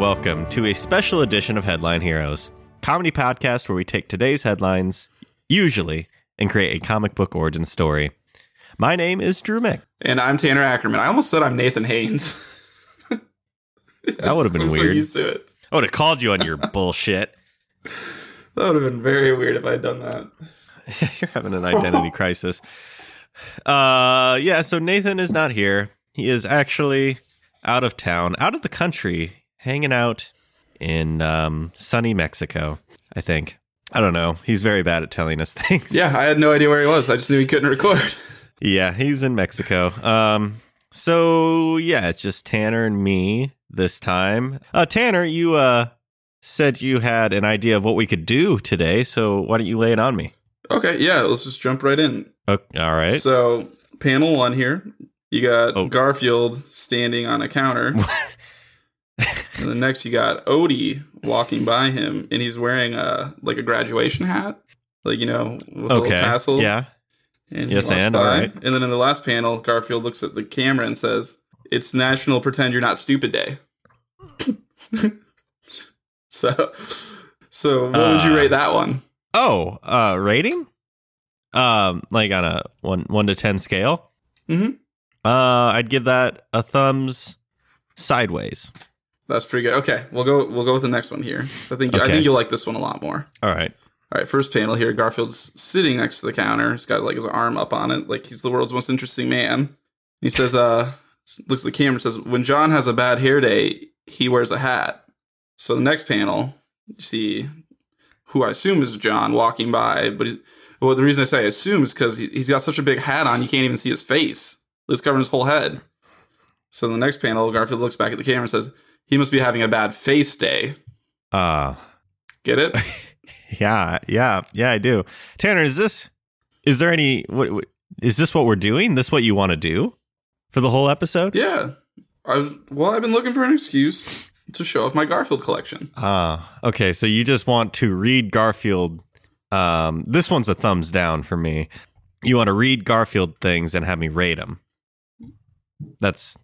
Welcome to a special edition of Headline Heroes, comedy podcast where we take today's headlines, usually, and create a comic book origin story. My name is Drew Mick. And I'm Tanner Ackerman. I almost said I'm Nathan Haynes. That would have been I'm so weird. used to it. I would have called you on your bullshit. That would have been very weird if I had done that. You're having an identity crisis. Uh, yeah. So Nathan is not here. He is actually out of town, out of the country, hanging out in um, sunny Mexico. I think. I don't know. He's very bad at telling us things. Yeah, I had no idea where he was. I just knew he couldn't record. Yeah, he's in Mexico. Um, so yeah, it's just Tanner and me this time. Uh, Tanner, you uh said you had an idea of what we could do today, so why don't you lay it on me? Okay, yeah, let's just jump right in. Okay, all right. So, panel one here, you got Oh. Garfield standing on a counter. and then next you got Odie walking by him, and he's wearing a like a graduation hat, like you know, with a little tassel. Yeah. And he Yes, walks and? by. Alright. And then in the last panel, Garfield looks at the camera and says, "It's National Pretend You're Not Stupid Day." so, so what would you Uh, rate that one? Oh, uh, rating? Um, like on a one one to ten scale. Mhm. Uh, I'd give that a thumbs sideways. That's pretty good. Okay, we'll go. We'll go with the next one here. So I think I think you'll like this one a lot more. All right. All right, first panel here. Garfield's sitting next to the counter. He's got like his arm up on it, like he's the world's most interesting man. He says, "Uh, looks at the camera. Says when John has a bad hair day, he wears a hat." So the next panel, you see who I assume is John walking by, but he's well. The reason I say I assume is because he, he's got such a big hat on, you can't even see his face. It's covering his whole head. So the next panel, Garfield looks back at the camera and says, "He must be having a bad face day." Uh Get it? yeah, yeah, yeah, I do. Tanner, is this is there any what, what is this what we're doing? This what you want to do for the whole episode? Yeah. I've well, I've been looking for an excuse to show off my Garfield collection. Ah, okay. So you just want to read Garfield. Um, this one's a thumbs down for me. You want to read Garfield things and have me rate them. That's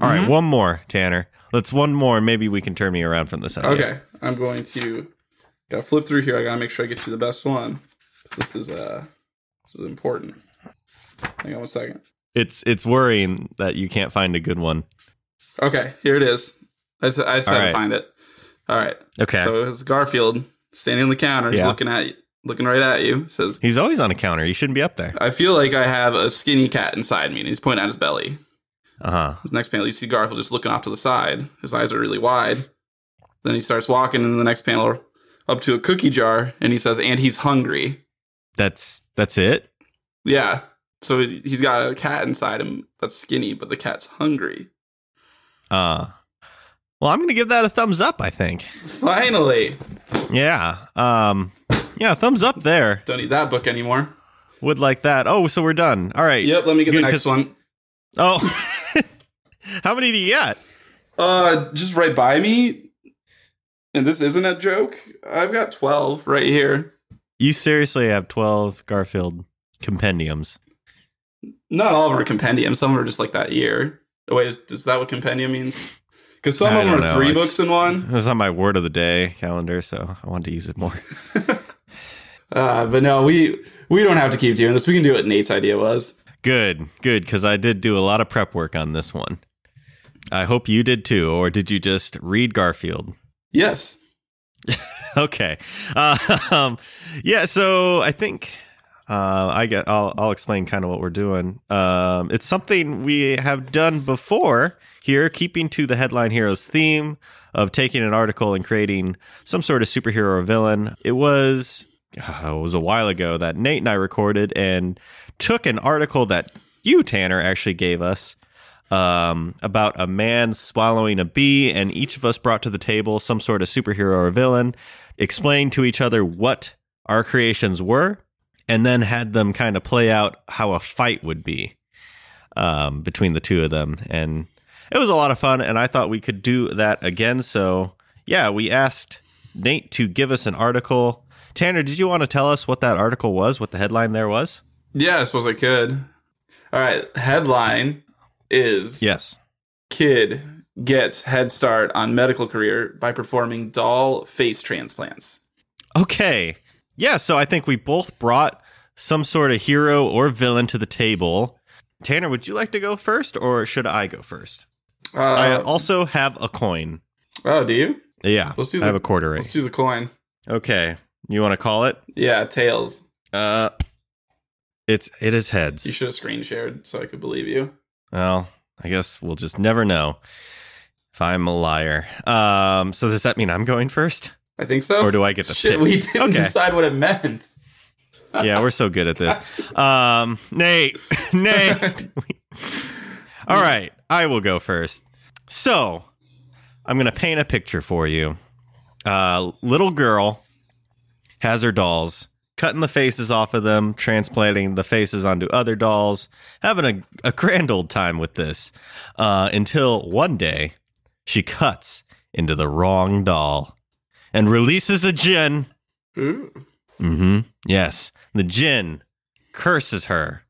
all right. Mhm. One more, Tanner. Let's one more, and maybe we can turn me around from this idea. Okay, I'm going to gotta flip through here. I gotta make sure I get you the best one. This is uh this is important. Hang on one second. It's it's worrying that you can't find a good one. Okay, here it is. I just, I just had right. to find it. All right. Okay. So it's Garfield standing on the counter. He's Yeah. looking at you, looking right at you. Says, He's always on a counter. He shouldn't be up there. "I feel like I have a skinny cat inside me." And he's pointing at his belly. Uh huh. His next panel, you see Garfield just looking off to the side. His eyes are really wide. Then he starts walking in the next panel up to a cookie jar and he says, and he's hungry. That's that's it. Yeah. So he's got a cat inside him that's skinny, but the cat's hungry. Uh well, I'm gonna give that a thumbs up. I think. Finally. Yeah. Um. Yeah. Thumbs up there. Don't need that book anymore. Would like that. Oh, so we're done. All right. Yep, let me get Good, the next one. Oh. How many do you get? Uh just right by me. And this isn't a joke. I've got 12 right here. You seriously have 12 Garfield compendiums. Not all of them are compendiums. Some of them are just like that year. Oh, wait, is, is that what compendium means? Because some I of them are know. three It's- books in one. It was on my word of the day calendar, so I wanted to use it more. Uh, but no, we we don't have to keep doing this. We can do what Nate's idea was. Good, good, because I did do a lot of prep work on this one. I hope you did too, or did you just read Garfield? Yes. okay. Uh, um, yeah. So I think uh, I get. I'll, I'll explain kind of what we're doing. Um, it's something we have done before here, keeping to the headline heroes theme of taking an article and creating some sort of superhero or villain. It was uh, it was a while ago that Nate and I recorded and took an article that you Tanner actually gave us um, about a man swallowing a bee, and each of us brought to the table some sort of superhero or villain, explained to each other what our creations were, and then had them kind of play out how a fight would be um, between the two of them. And it was a lot of fun, and I thought we could do that again. So, yeah, we asked Nate to give us an article. Tanner, did you want to tell us what that article was, what the headline there was? Yeah, I suppose I could. All right. Headline is Yes. Kid gets head start on medical career by performing doll face transplants. Okay. Yeah, so I think we both brought some sort of hero or villain to the table. Tanner, would you like to go first or should I go first? Uh, I also have a coin. oh, do you? Yeah. Let's do I the- have a quarter Let's do the coin. Okay. You want to call it? Yeah, tails. Uh it's it is heads. You should have screen shared so I could believe you. Well, I guess we'll just never know if I'm a liar. Um so does that mean I'm going first? I think so. Or do I get to Shit, pick? we didn't Okay. decide what it meant. Yeah, we're so good at this. Um Nate. Nate. All right, I will go first. So, I'm going to paint a picture for you. Uh, little girl has her dolls, cutting the faces off of them, transplanting the faces onto other dolls, having a, a grand old time with this uh, until one day she cuts into the wrong doll and releases a djinn. Ooh. Mm-hmm. Yes. The djinn curses her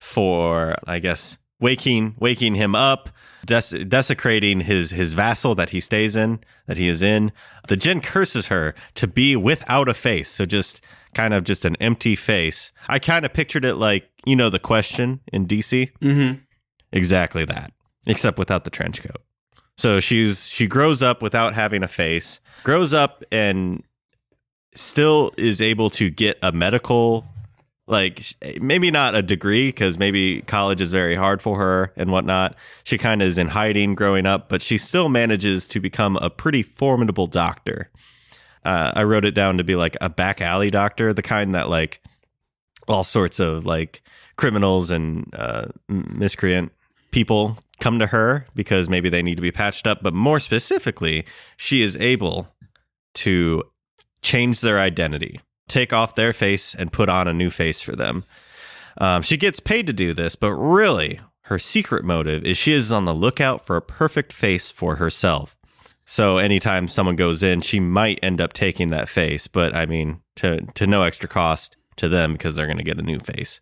for, I guess, waking waking him up, des- desecrating his his vassal that he stays in, that he is in. The djinn curses her to be without a face, so just kind of just an empty face. I kind of pictured it like you know the question in DC, Mm-hmm. exactly that, except without the trench coat. So she's she grows up without having a face, grows up and still is able to get a medical like maybe not a degree because maybe college is very hard for her and whatnot. She kind of is in hiding growing up, but she still manages to become a pretty formidable doctor. Uh, I wrote it down to be like a back alley doctor, the kind that like all sorts of like criminals and uh, miscreant people come to her because maybe they need to be patched up. But more specifically, she is able to change their identity, take off their face, and put on a new face for them. Um, she gets paid to do this, but really, her secret motive is she is on the lookout for a perfect face for herself. So anytime someone goes in, she might end up taking that face, but I mean, to to no extra cost to them because they're going to get a new face.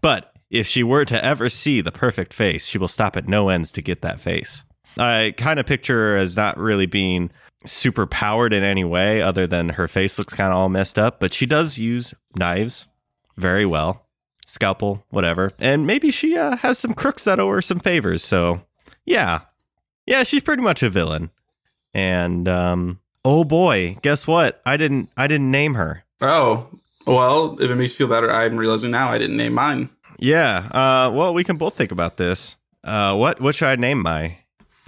But if she were to ever see the perfect face, she will stop at no ends to get that face. I kind of picture her as not really being super powered in any way other than her face looks kind of all messed up, but she does use knives very well, scalpel, whatever. And maybe she uh, has some crooks that owe her some favors. So, yeah. Yeah, she's pretty much a villain. And um oh boy, guess what? I didn't I didn't name her. Oh, well, if it makes you feel better, I'm realizing now I didn't name mine. Yeah. Uh well, we can both think about this. Uh what what should I name my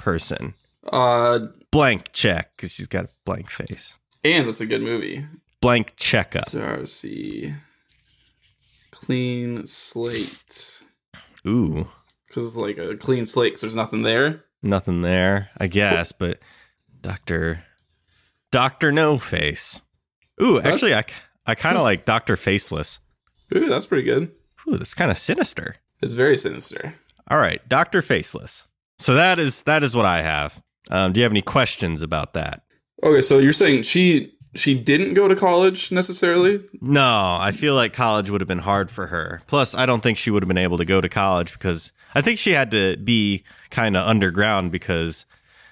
person? Uh, Blank check cuz she's got a blank face. and it's a good movie. Blank checkup. See. Clean slate. Ooh. Because it's like a clean slate 'cause there's nothing there. Nothing there, I guess, but Dr. Dr. No Face. Ooh, That's- actually I I kind of like Dr. Faceless. Ooh, that's pretty good. Ooh, that's kind of sinister. It's very sinister. All right, Dr. Faceless. So that is that is what I have. Um, do you have any questions about that? Okay, so you're saying she she didn't go to college necessarily? No, I feel like college would have been hard for her. Plus, I don't think she would have been able to go to college because I think she had to be kind of underground because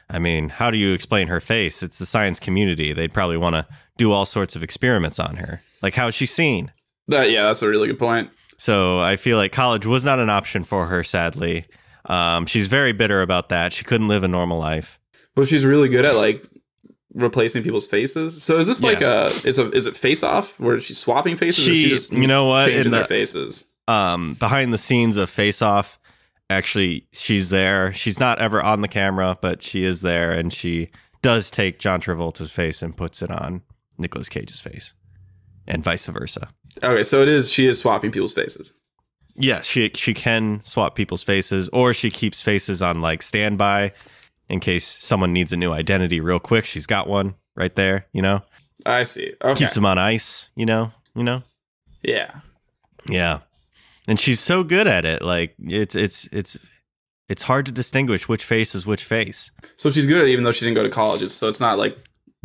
I mean, how do you explain her face? It's the science community. They'd probably want to do all sorts of experiments on her. Like how's she seen? That yeah, that's a really good point. So I feel like college was not an option for her, sadly. Um, she's very bitter about that. She couldn't live a normal life. But she's really good at like replacing people's faces. So is this like a is a is it face off where she's swapping faces? or She- just you know what, changing in their the- faces. um, behind the scenes of Face Off, actually, she's there. She's not ever on the camera, but she is there, and she does take John Travolta's face and puts it on Nicolas Cage's face, and vice versa. Okay, so it is she is swapping people's faces. Yeah, she she can swap people's faces, or she keeps faces on like standby in case someone needs a new identity real quick. She's got one right there, you know. I see. Okay. Keeps them on ice, you know, you know. yeah. Yeah. And she's so good at it. Like it's it's it's it's hard to distinguish which face is which face. So she's good even though she didn't go to colleges. So it's not like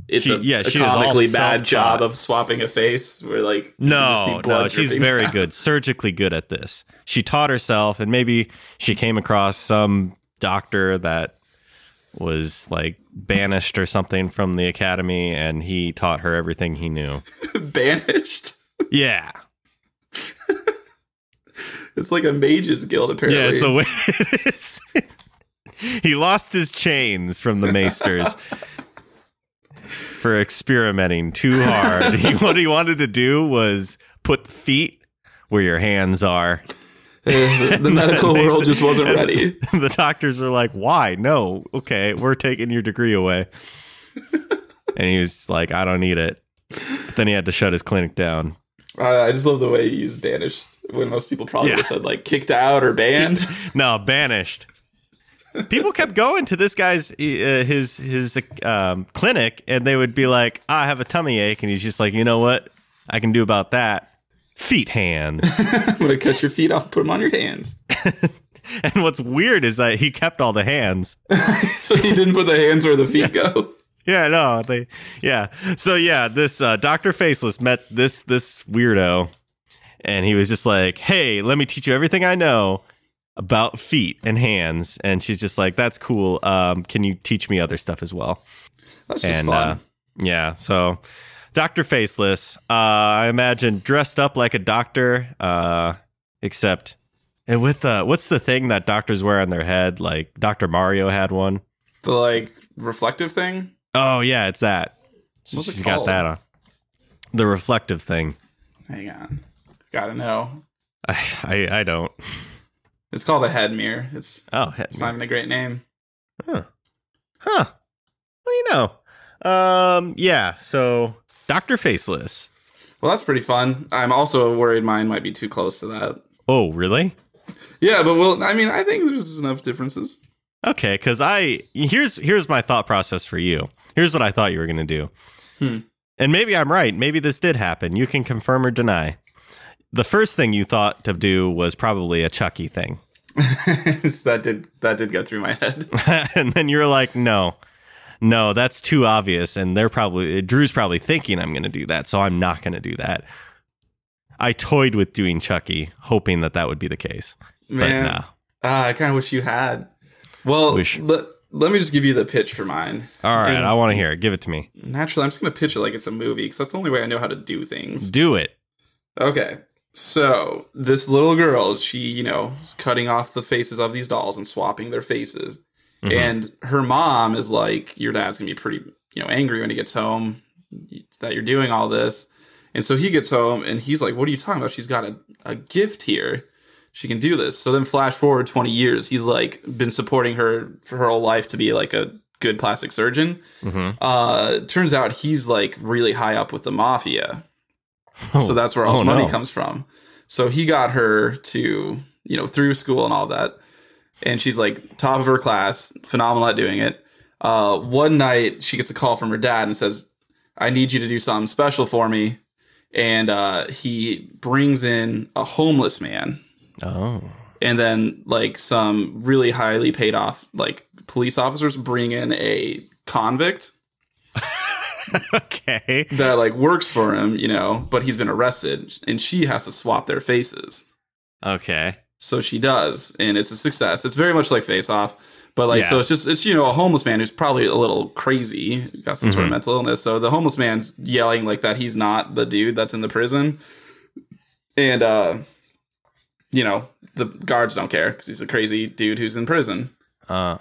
it's She- a, yeah, a comically bad job of swapping a face where like you just see No, no, she's very good, surgically good at this. She taught herself and maybe she came across some doctor that was like banished or something from the academy, and he taught her everything he knew. Banished. Yeah, It's like a mages guild, apparently. yeah, it's the way he lost his chains from the maesters for experimenting too hard. He, what he wanted to do was put feet where your hands are. Uh, the medical They world said- just wasn't ready. The doctors are like, "Why? No, okay, we're taking your degree away." and he was just like, "I don't need it." But then he had to shut his clinic down. Uh, I just love the way you use banished when most people probably Yeah. said like kicked out or banned. No, banished. People kept going to this guy's uh, his his um, clinic, and they would be like, "I have a tummy ache," and he's just like, "You know what? I can do about that." Feet hands. I'm gonna cut your feet off put them on your hands. and what's weird is that he kept all the hands. so he didn't put the hands where the feet go. Yeah, no, they yeah. So yeah, this uh, Doctor Faceless met this this weirdo, and he was just like, "Hey, let me teach you everything I know about feet and hands." And she's just like, "That's cool. Um, can you teach me other stuff as well?" That's just and fun. uh, yeah, so Doctor Faceless, uh, I imagine dressed up like a doctor, uh, except and with uh, what's the thing that doctors wear on their head? Like Doctor Mario had one. the like reflective thing. Oh yeah, it's that. What's it She's got that on. The reflective thing. Hang on, gotta know. I I, I don't. It's called a head mirror. It's Oh, heck. it's not even a great name. huh? Huh? What do you know? Um, yeah. So Doctor Faceless. Well, that's pretty fun. I'm also worried mine might be too close to that. Oh, really? Yeah, but well, I mean, I think there's enough differences. Okay, because I here's here's my thought process for you. Here's what I thought you were gonna do. Hmm. And maybe I'm right. Maybe this did happen. You can confirm or deny. The first thing you thought to do was probably a Chucky thing. that did that did go through my head. and then you're like, no, no, that's too obvious. And they're probably, Drew's probably thinking I'm going to do that. So I'm not going to do that. I toyed with doing Chucky, hoping that that would be the case. Man, But no. ah, I kind of wish you had. Well, Wish. let, let me just give you the pitch for mine. All right. And I want to hear it. Give it to me. Naturally, I'm just going to pitch it like it's a movie because that's the only way I know how to do things. Do it. Okay. So, this little girl, she, you know, is cutting off the faces of these dolls and swapping their faces. Mhm. And her mom is like, Your dad's going to be pretty, you know, angry when he gets home that you're doing all this. And so he gets home and he's like, What are you talking about? She's got a, a gift here. She can do this. So then, flash forward 20 years, he's like been supporting her for her whole life to be like a good plastic surgeon. hmm Uh, turns out he's like really high up with the mafia so that's where all his Oh, money no. comes from. So he got her to, you know, through school and all that. And she's like top of her class, phenomenal at doing it. Uh, one night she gets a call from her dad and says, I need you to do something special for me. And uh, he brings in a homeless man Oh. and then like some really highly paid off like police officers bring in a convict okay. that like works for him, you know, but he's been arrested and she has to swap their faces. Okay. So she does, and it's a success. It's very much like Face Off, but like so it's just it's you know a homeless man who's probably a little crazy, got some sort of Mhm. mental illness. So the homeless man's yelling like that he's not the dude that's in the prison, and uh, you know the guards don't care because he's a crazy dude who's in prison. Uh,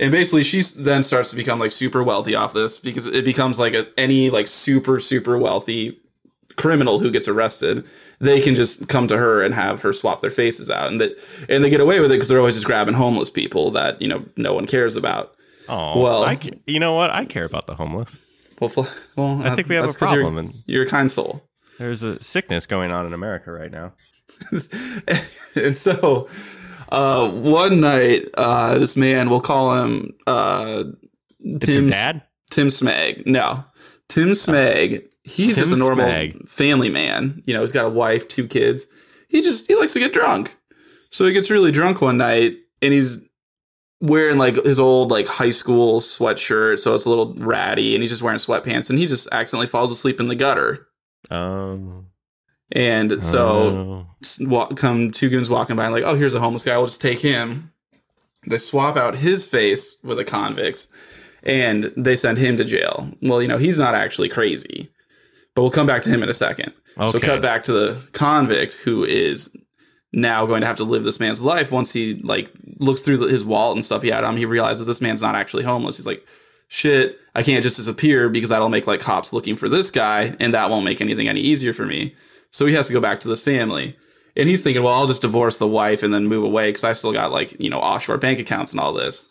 And basically, she then starts to become like super wealthy off this because it becomes like a, any like super super wealthy criminal who gets arrested, they can just come to her and have her swap their faces out, and that and they get away with it because they're always just grabbing homeless people that you know no one cares about. oh, Well- I, you know what? I care about the homeless. Well, well, I think we have a 'cause you're- problem, and You're, a kind soul, there's a sickness going on in America right now. and so uh, one night, uh, this man, we'll call him uh, Tim dad. Tim Smag. No, Tim Smag. He's just a normal Smag. family man. You know, he's got a wife, two kids. He just he likes to get drunk. So he gets really drunk one night, and he's wearing like his old like high school sweatshirt, so it's a little ratty, and he's just wearing sweatpants, and he just accidentally falls asleep in the gutter. Um. And so oh. walk, come two goons walking by, and like, oh, here's a homeless guy. We'll just take him. They swap out his face with a convict's, and they send him to jail. Well, you know he's not actually crazy, but we'll come back to him in a second. So cut back to the convict who is now going to have to live this man's life once he like looks through his wallet and stuff he had on he realizes this man's not actually homeless he's like shit i can't just disappear because that'll make like cops looking for this guy and that won't make anything any easier for me so he has to go back to this family. And he's thinking well i'll just divorce the wife and then move away because i still got like you know offshore bank accounts and all this.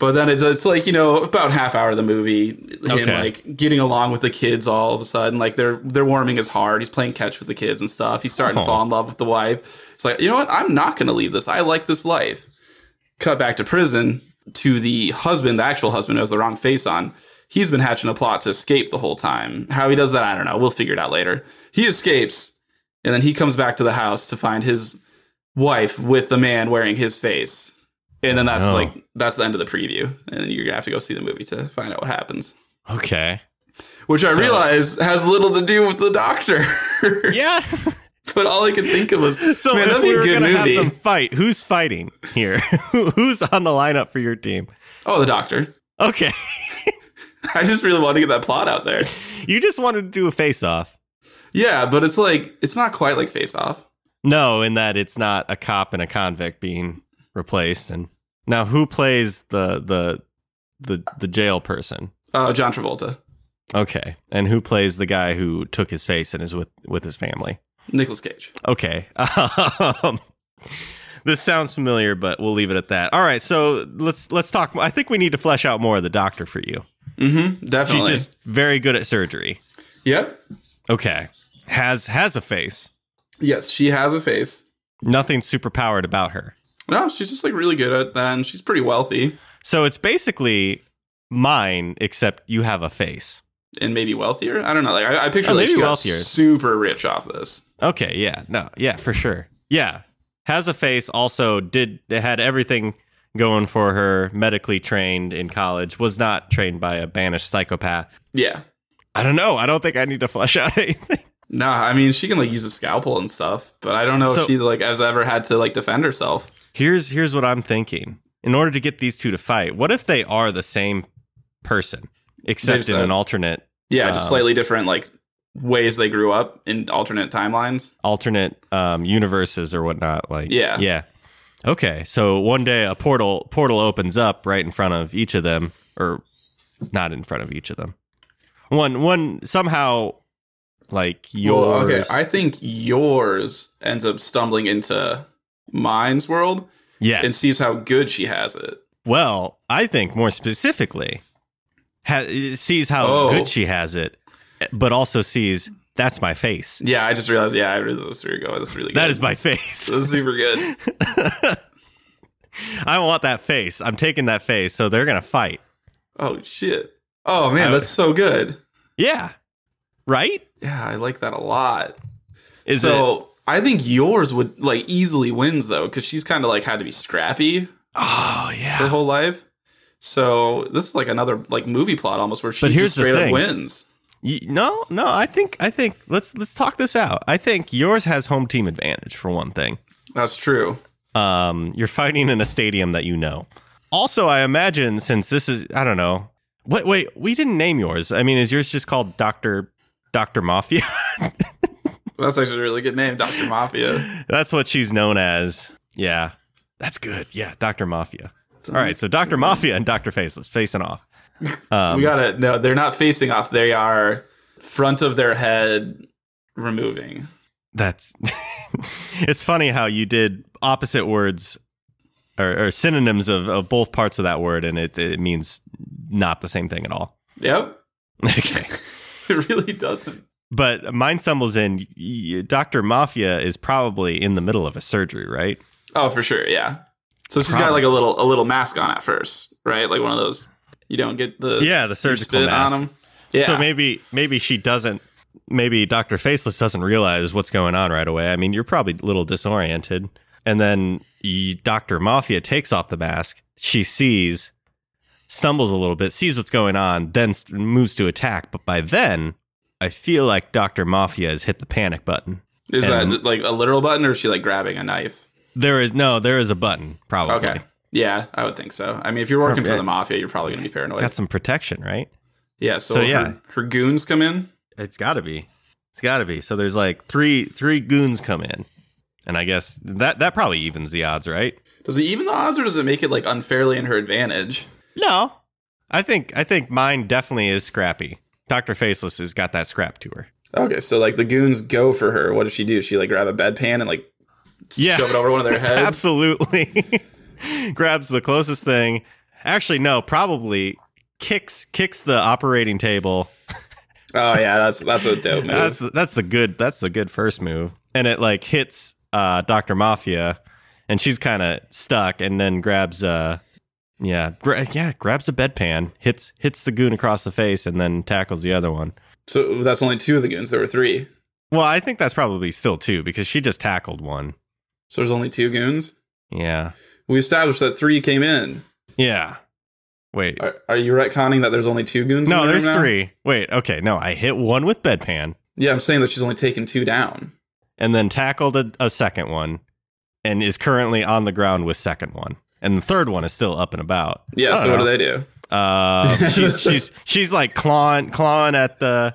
But then it's, it's like you know about half hour of the movie him Okay. like getting along with the kids all of a sudden. Like they're they're warming his heart. He's playing catch with the kids and stuff. He's starting Oh. to fall in love with the wife. It's like you know what? I'm not going to leave this. I like this life. Cut back to prison to the husband the actual husband who has the wrong face on. He's been hatching a plot to escape the whole time. How he does that i don't know. We'll figure it out later. He escapes and then he comes back to the house to find his wife with the man wearing his face and then that's Oh. like that's the end of the preview and then you're gonna have to go see the movie to find out what happens Okay. which i So- realize has little to do with the doctor Yeah. but all i could think of was So man if that'd we be a were good movie have them fight, who's fighting here? who's on the lineup for your team? oh the doctor Okay. i just really wanted to get that plot out there You just wanted to do a face off. Yeah but it's like it's not quite like face off No, in that it's not a cop and a convict being replaced. And now who plays the the the the jail person? uh, john travolta Okay. And who plays the guy who took his face and is with with his family? Nicolas cage Okay. Um, this sounds familiar, but we'll leave it at that. All right, so let's let's talk. I think we need to flesh out more of the doctor for you. mm-hmm She's just very good at surgery. yep Okay. Has has a face. yes she has a face Nothing super powered about her. no she's just like really good at that and she's pretty wealthy So it's basically mine, except you have a face. and maybe wealthier. I don't know. Like I, I picture Oh, like she got wealthier. super rich off this. Okay, yeah, no, yeah, for sure. Yeah. Has a face, also did had everything going for her, medically trained in college, was not trained by a banished psychopath. Yeah. I don't know. I don't think I need to flesh out anything. No, I mean she can like use a scalpel and stuff, but I don't know So- if she like has ever had to like defend herself. Here's here's what I'm thinking. In order to get these two to fight, what if they are the same person, except just in an alternate Yeah, just Um, slightly different like ways they grew up in alternate timelines. alternate um, universes or whatnot. Like Yeah. yeah. Okay, so one day a portal portal opens up right in front of each of them, or not in front of each of them. One one somehow like yours. Well, okay, I think yours ends up stumbling into mine's world yes. and sees how good she has it. Well, I think more specifically, ha- sees how Oh. good she has it, but also sees that's my face. Yeah, I just realized. Yeah, I was where you're going. That's really good. That is my face. That's super good. I want that face. I'm taking that face. So they're gonna fight. Oh shit. Oh man, that's so good. Yeah. Right? Yeah, I like that a lot. Is it? so I think yours would like easily wins though, because she's kind of like had to be scrappy Oh yeah, her whole life. So this is like another like movie plot almost where she just straight up wins. Y- No, no. I think I think let's let's talk this out. I think yours has home team advantage for one thing. That's true. Um, you're fighting in a stadium that you know. Also, I imagine since this is I don't know. Wait, wait. We didn't name yours. I mean, is yours just called Doctor Doctor Mafia? That's actually a really good name, Doctor Mafia. That's what she's known as. Yeah, that's good. Yeah, Doctor Mafia. All right, so Doctor Mafia and Doctor Faceless facing off. Um, we gotta no, they're not facing off. They are front of their head removing. That's it's funny how you did opposite words or, or synonyms of, of both parts of that word, and it, it means not the same thing at all. Yep. Okay. It really doesn't. but mine stumbles in. Dr. Mafia is probably in the middle of a surgery, right? Oh, for sure, yeah. So she's got like a little a little mask on at first, right? Like one of those you don't get the Yeah, the surgical spit mask. on them. Yeah. So maybe maybe she doesn't. Maybe Doctor Faceless doesn't realize what's going on right away. I mean, you're probably a little disoriented, and then Doctor Mafia takes off the mask. She sees, stumbles a little bit, sees what's going on, then moves to attack. But by then, I feel like Doctor Mafia has hit the panic button. Is and- that like a literal button, or is she like grabbing a knife? There is no, there is a button probably. Okay. Yeah, I would think so. I mean, if you're working for the mafia, you're probably going to be paranoid. Got some protection, right? yeah, so, So, her- yeah. her, goons come in. It's got to be. It's got to be. So there's like three three goons come in, and I guess that that probably evens the odds, right? Does it even the odds, or does it make it like unfairly in her advantage? No, I think I think mine definitely is scrappy. Doctor Faceless has got that scrap to her. Okay, so like the goons go for her. What does she do? She like grab a bedpan and like Yeah. shove it over one of their heads. Absolutely, grabs the closest thing. Actually, no, probably kicks kicks the operating table. Oh yeah, that's that's a dope move. That's that's the good that's the good first move, and it like hits uh, Doctor Mafia, and she's kind of stuck, and then grabs uh yeah gra- yeah grabs a bedpan, hits hits the goon across the face, and then tackles the other one. so that's only two of the goons. There were three. Well, I think that's probably still two because she just tackled one. So there's only two goons. Yeah, We established that three came in. yeah. Wait, Are, are you retconning that there's only two goons? in no, the there's three. Wait, okay, no, I hit one with bedpan, Yeah, I'm saying that she's only taken two down. and then tackled a, a second one, and is currently on the ground with second one, and the third one is still up and about. Yeah. So don't what do they do? Uh, she's she's she's like clawing clawing at the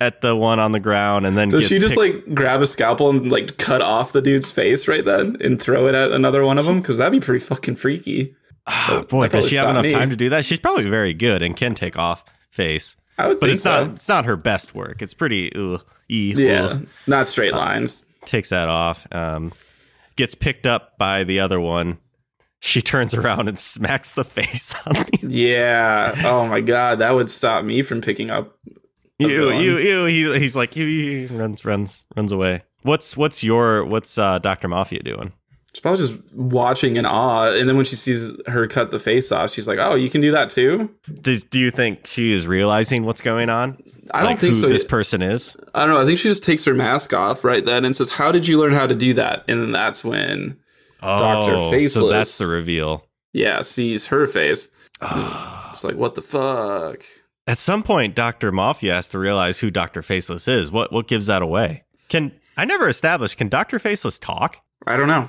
at the one on the ground, and then Does she just picked- like grab a scalpel and like cut off the dude's face right then and throw it at another one of them? Because that'd be pretty fucking freaky. Ah, that boy, does she have enough me. time to do that? She's probably very good and can take off face, I would but think it's so. not it's not her best work. It's pretty ugh, e, yeah, ugh. not straight Uh, lines. takes that off. Um, gets picked up by the other one. She turns around and smacks the face on the Yeah. Oh my god, that would stop me from picking up. you you you. He, he's like you, you runs runs runs away. What's what's your what's uh, Doctor Mafia doing? She's probably just watching in awe, and then when she sees her cut the face off, she's like, "Oh, you can do that too." Does do you think she is realizing what's going on? I don't Like think so. This person is. I don't know. I think she just takes her mask off right then and says, "How did you learn how to do that?" And then that's when. Oh, So Faceless. that's the reveal. yeah, sees her face. It's like, "What the fuck?" At some point, Doctor Mafia has to realize who Doctor Faceless is. What what gives that away? Can I never established? Can Doctor Faceless talk? I don't know.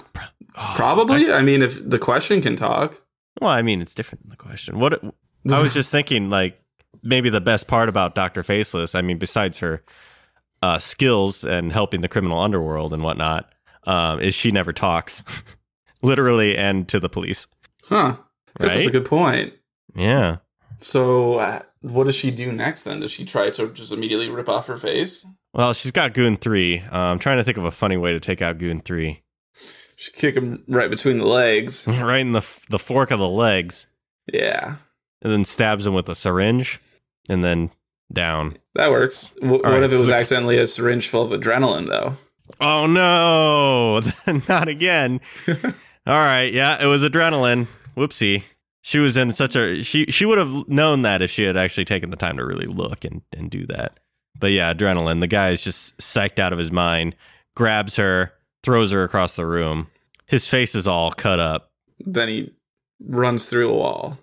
Oh, Probably. I, mean, if the question can talk. Well, I mean, it's different than the question. What I was just thinking, like maybe the best part about Doctor Faceless. I mean, besides her uh, skills and helping the criminal underworld and whatnot, um, is she never talks, literally and to the police. Huh. This is a good point. Yeah. So, uh, what does she do next then? Does she try to just immediately rip off her face? Well, she's got Goon three. Uh, I'm trying to think of a funny way to take out Goon three. She kick him right between the legs. right in the the fork of the legs, Yeah, and then stabs him with a syringe, and then down. that works. W- what right, if it was so- accidentally a syringe full of adrenaline, though? Oh no, not again. All right, yeah, it was adrenaline. Whoopsie. She was in such a she she would have known that if she had actually taken the time to really look and and do that. But yeah, adrenaline. The guy is just psyched out of his mind. Grabs her, throws her across the room. His face is all cut up. Then he runs through a wall.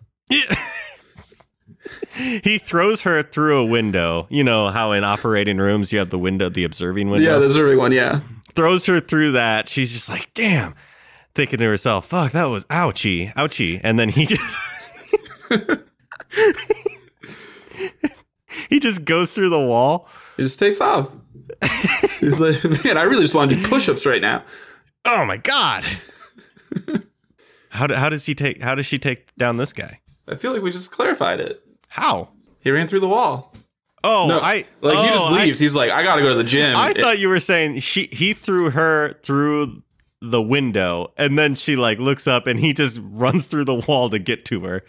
he throws her through a window. You know how in operating rooms you have the window, the observing window. Yeah, the observing one. Yeah. throws her through that. She's just like, damn, thinking to herself, fuck, that was ouchie, ouchie. And then he just. he just goes through the wall. He just takes off. He's like, man, I really just want to do push-ups right now. Oh my God. how, do, how does he take, how does she take down this guy? I feel like we just clarified it. How? He ran through the wall. Oh, No, I Like he just oh, I- leaves. He's like, I gotta go to the gym. I It- thought you were saying she he threw her through the window and then she like looks up and he just runs through the wall to get to her.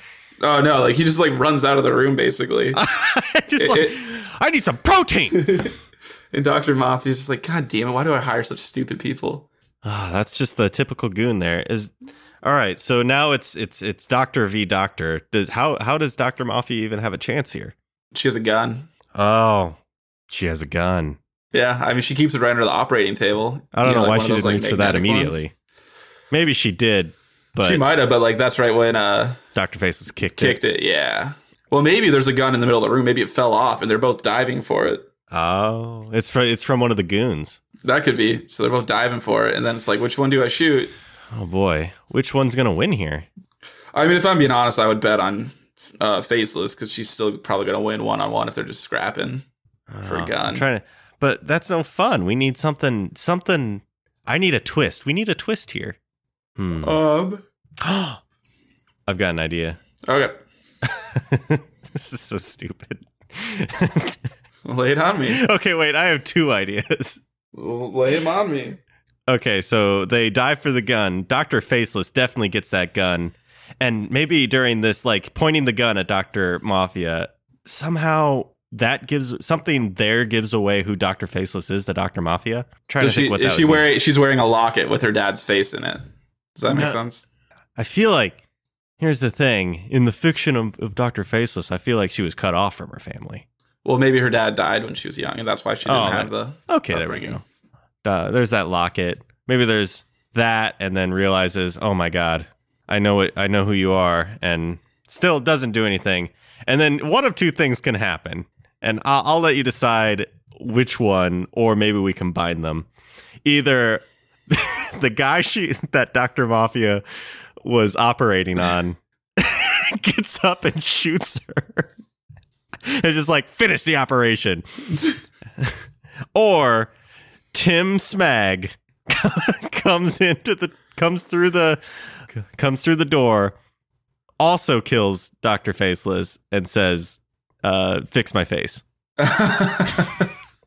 oh no, like he just like runs out of the room basically. just It- like it- I need some protein. and Dr. Mafia's just like, God damn it, why do I hire such stupid people? Ah, that's just the typical goon there. Is all right, so now it's it's it's Doctor v Doctor. Does how how does Doctor Mafia even have a chance here? She has a gun. Oh, she has a gun. Yeah, I mean she keeps it right under the operating table. I don't You know, like why she didn't like, reach for that magnetic ones? immediately. Maybe she did, but she might have, but like that's right when uh Doctor Faces kicked, kicked it. it. Yeah. Well, maybe there's a gun in the middle of the room. Maybe it fell off, and they're both diving for it. Oh, it's from it's from one of the goons. That could be. So they're both diving for it, and then it's like, which one do I shoot? Oh boy, which one's gonna win here? I mean, if I'm being honest, I would bet on uh, Faceless because she's still probably going to win one on one if they're just scrapping. For a Uh, gun. I'm trying to, but that's no fun. We need something. Something. I need a twist. We need a twist here. Hmm. Um. I've got an idea. Okay, this is so stupid. lay it on me. okay, wait. I have two ideas. Lay him on me. Okay, so they dive for the gun. Doctor Faceless definitely gets that gun, and maybe during this, like pointing the gun at Doctor Mafia, somehow that gives something there gives away who Doctor Faceless is to Doctor Mafia. trying Does to she? think what Is that she be. wearing? She's wearing a locket with her dad's face in it. Does that make sense? I feel like here's the thing in the fiction of, of Doctor Faceless, I feel like she was cut off from her family. Well, maybe her dad died when she was young, and that's why she didn't Oh, have the. Okay, there we go. Uh, there's that locket. Maybe there's that, and then realizes, oh my god, I know it. I know who you are, and still doesn't do anything. And then one of two things can happen, and I'll, I'll let you decide which one, or maybe we combine them. Either the guy she that Doctor Mafia was operating on gets up and shoots her. It's just like finish the operation. or Tim Smag comes into the comes through the comes through the door, also kills Doctor Faceless and says, uh, "Fix my face."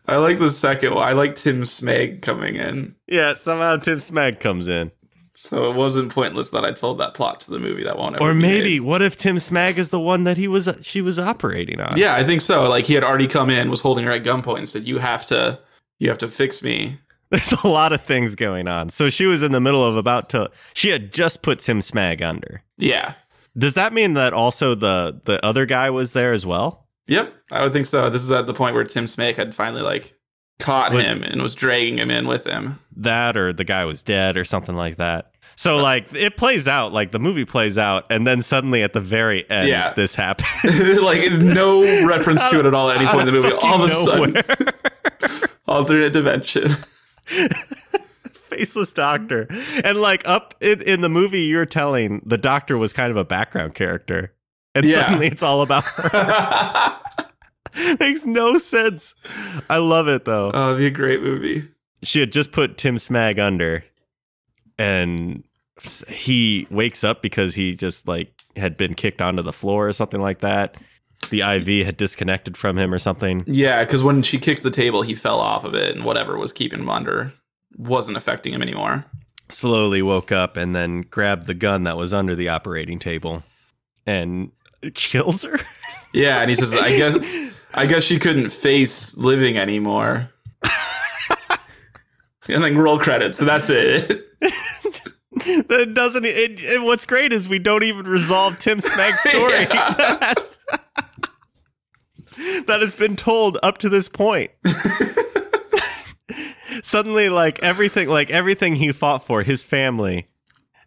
I like the second one. I like Tim Smeg coming in. Yeah, somehow Tim Smag comes in, So it wasn't pointless that I told that plot to the movie that won't ever or be maybe what if Tim Smag is the one that he was she was operating on? Yeah, I think so. Like he had already come in, was holding her at gunpoint, and said, "You have to, you have to fix me." There's a lot of things going on. So she was in the middle of about to. She had just put Tim Smag under. Yeah. Does that mean that also the the other guy was there as well? Yep, I would think so. This is at the point where Tim Smeg had finally like caught Was- him and was dragging him in with him. That or the guy was dead or something like that. So uh, like it plays out, like the movie plays out, and then suddenly at the very end, Yeah. this happens. like no reference to it at all at any point in the movie. All of a sudden, sudden, alternate dimension. faceless doctor, and like up in, in the movie, you're telling the doctor was kind of a background character, and Yeah. suddenly it's all about her. Makes no sense. I love it though. oh, it'd be a great movie. she had just put Tim Smag under, and he wakes up because he just like had been kicked onto the floor or something like that. The IV had disconnected from him or something. Yeah, because when she kicked the table, he fell off of it, and whatever was keeping him under wasn't affecting him anymore. Slowly woke up and then grabbed the gun that was under the operating table and kills her. Yeah, and he says, "I guess, I guess she couldn't face living anymore." and then roll credits. So that's it. that doesn't. It, it- what's great is we don't even resolve Tim Smag's story. Yeah. That has been told up to this point. Suddenly, like everything, like everything he fought for, his family,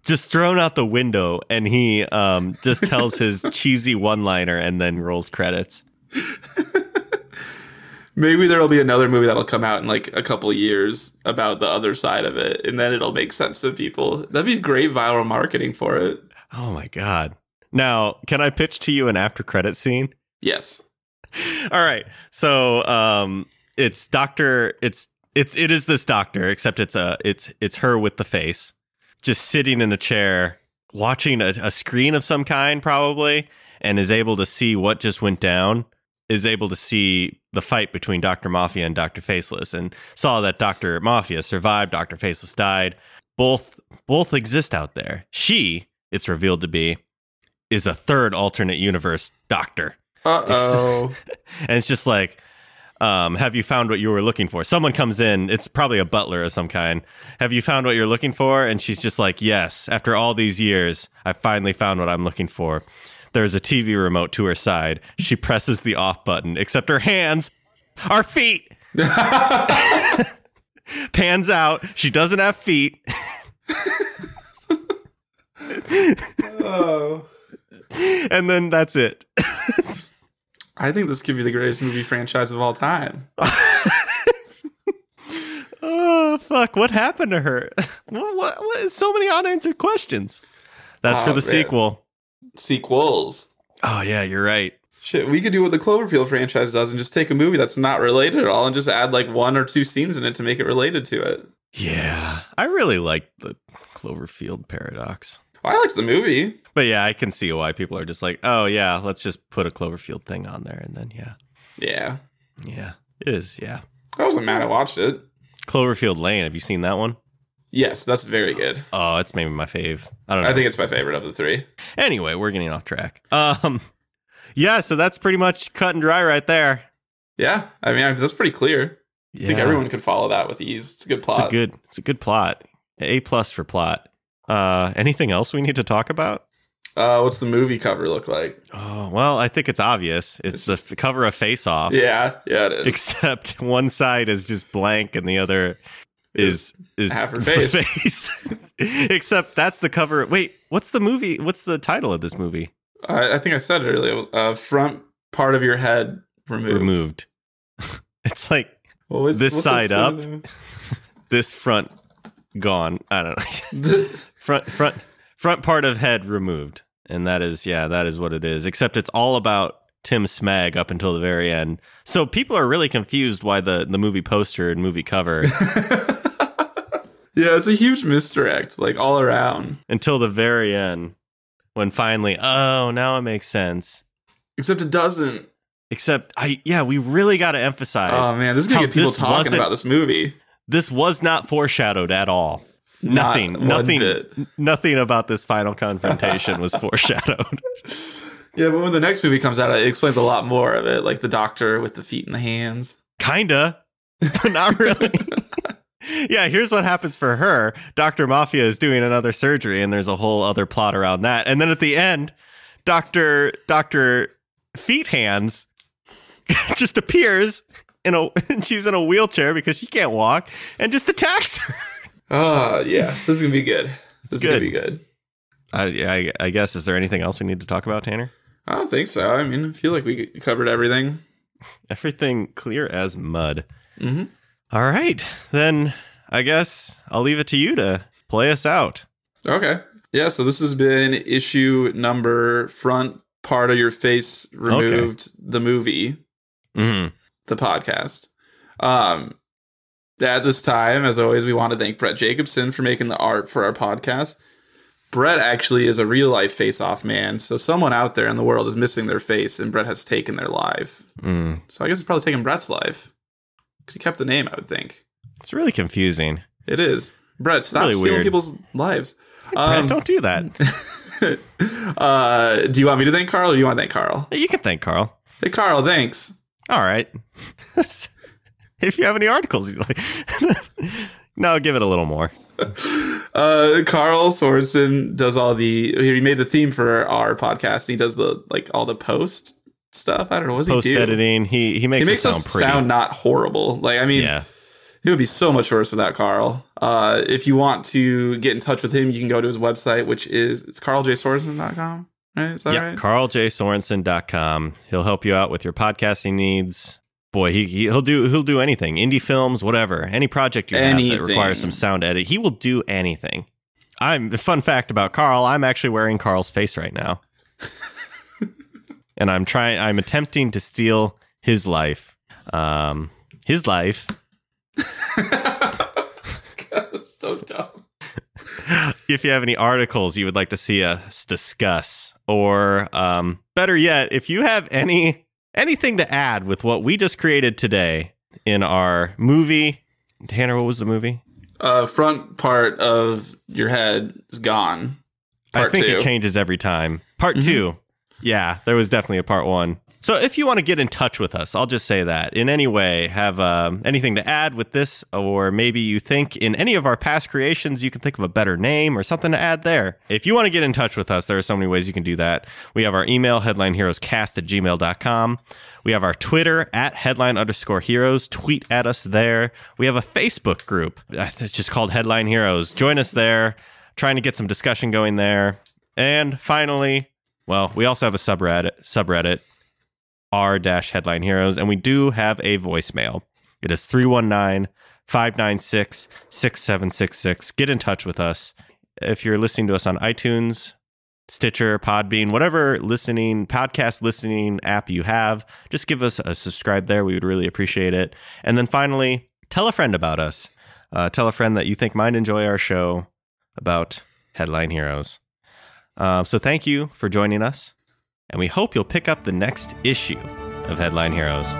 just thrown out the window, and he um, just tells his cheesy one-liner and then rolls credits. Maybe there'll be another movie that'll come out in like a couple years about the other side of it, and then it'll make sense to people. That'd be great viral marketing for it. Oh my god! Now, can I pitch to you an after-credit scene? Yes. All right. So um it's Doctor it's it's it is this doctor, except it's a it's it's her with the face. Just sitting in a chair, watching a, a screen of some kind, probably, and is able to see what just went down, is able to see the fight between Dr. Mafia and Dr. Faceless, and saw that Dr. Mafia survived, Dr. Faceless died. Both both exist out there. She, it's revealed to be, is a third alternate universe doctor. Uh oh. And it's just like, um, have you found what you were looking for? Someone comes in, it's probably a butler of some kind. Have you found what you're looking for? And she's just like, yes, after all these years, I finally found what I'm looking for. There's a TV remote to her side. She presses the off button, except her hands are feet. Pans out. She doesn't have feet. oh. And then that's it. I think this could be the greatest movie franchise of all time. Oh fuck! What happened to her? What? What? what so many unanswered questions. That's for Oh, the man. sequel. sequels. Oh yeah, you're right. Shit, we could do what the Cloverfield franchise does and just take a movie that's not related at all and just add like one or two scenes in it to make it related to it. Yeah, I really like the Cloverfield paradox. I liked the movie. But yeah, I can see why people are just like, oh yeah, let's just put a Cloverfield thing on there, and then yeah, Yeah. yeah, it is. Yeah, I wasn't mad I watched it. Cloverfield Lane. Have you seen that one? Yes, that's very good. Oh, it's maybe my fave. I don't know. I think it's my favorite of the three. Anyway, we're getting off track. Um, yeah, so that's pretty much cut and dry right there. Yeah. I mean, that's pretty clear. I think everyone could follow that with ease. It's a good plot. It's a good. It's a good plot. A plus for plot. Uh, anything else we need to talk about? uh, what's the movie cover look like? Oh well, I think it's obvious. It's, It's the just- cover of Face Off. Yeah, yeah, it is. Except one side is just blank and the other is is Half her face. face. Except that's the cover. Wait, what's the movie? What's the title of this movie? I, I think I said it earlier. Uh, front part of your head removed. Removed. it's like This side up? this front gone. I don't know. Front front front part of head removed and that is yeah that is what it is except it's all about tim smag up until the very end so people are really confused why the the movie poster and movie cover yeah, it's a huge misdirect, like all around. until the very end when finally oh now it makes sense Except it doesn't. except i yeah we really got to emphasize Oh man, this is gonna get people talking about this movie. This was not foreshadowed at all Not nothing nothing bit. nothing about this final confrontation was foreshadowed Yeah, but when the next movie comes out, it explains a lot more of it, like the doctor with the feet and the hands. Kinda, but not really. yeah, here's what happens for her. Dr. Mafia is doing another surgery, and there's a whole other plot around that. And then at the end, Dr. Dr. Feet Hands just appears in a she's in a wheelchair because she can't walk and just attacks her. Oh yeah, this is gonna be good. This is gonna be good. I, I, I guess is there anything else we need to talk about, Tanner? I don't think so. I mean, I feel like we covered everything. Everything clear as mud. Mm-hmm. All right, then I guess I'll leave it to you to play us out. Okay. Yeah, so this has been issue number front part of your face removed the movie, Mm-hmm. The podcast. Um at this time, as always, we want to thank Brett Jacobson for making the art for our podcast. Brett actually is a real life face off man, so someone out there in the world is missing their face, and Brett has taken their life. Mm. So I guess it's probably taken Brett's life because he kept the name. I would think It's really confusing. it is. Brett, stop Really stealing weird. people's lives. Brett, Um, don't do that. uh, do you want me to thank Carl or do you want to thank Carl? You can thank Carl. Hey, Carl, thanks. All right. if you have any articles, like, no, give it a little more. Uh, Carl Sorensen does all the. He made the theme for our podcast. And he does the like all the post stuff. I don't know. What Post he do? editing, he he makes, He makes it us sound sound not horrible. Like I mean, yeah, it would be so much worse without Carl. Uh, if you want to get in touch with him, you can go to his website, which is it's carljsorensen.com. Right? Is that yeah. right? CarlJSorensen.com. He'll help you out with your podcasting needs. Boy, he he- he'll do he'll do anything. Indie films, whatever, any project you have that requires some sound edit, he will do anything. I'm the fun fact about Carl. I'm actually wearing Carl's face right now, and I'm trying. I'm attempting to steal his life. Um, his life. so dumb. if you have any articles you would like to see us discuss, or um, better yet, if you have any anything to add with what we just created today in our movie. Tanner, what was the movie? Uh, front part of your head is gone. Part I think two. it changes every time. Part Mhm. two. Yeah, there was definitely a part one. So if you want to get in touch with us, I'll just say that in any way, have um, anything to add with this, or maybe you think in any of our past creations, you can think of a better name or something to add there. If you want to get in touch with us, there are so many ways you can do that. We have our email, headlineheroescast at gmail.com. We have our Twitter at headline underscore heroes. Tweet at us there. We have a Facebook group. Uh, It's just called Headline Heroes. Join us there. Trying to get some discussion going there. And finally, well, we also have a subreddit, subreddit r dash headline heroes, and we do have a voicemail. It is 319 596 6766. Get in touch with us. If you're listening to us on iTunes, Stitcher, Podbean, whatever listening, podcast listening app you have. Just give us a subscribe there. We would really appreciate it. And then finally, tell a friend about us. Uh, tell a friend that you think might enjoy our show about Headline Heroes. Uh, so thank you for joining us, and we hope you'll pick up the next issue of Headline Heroes.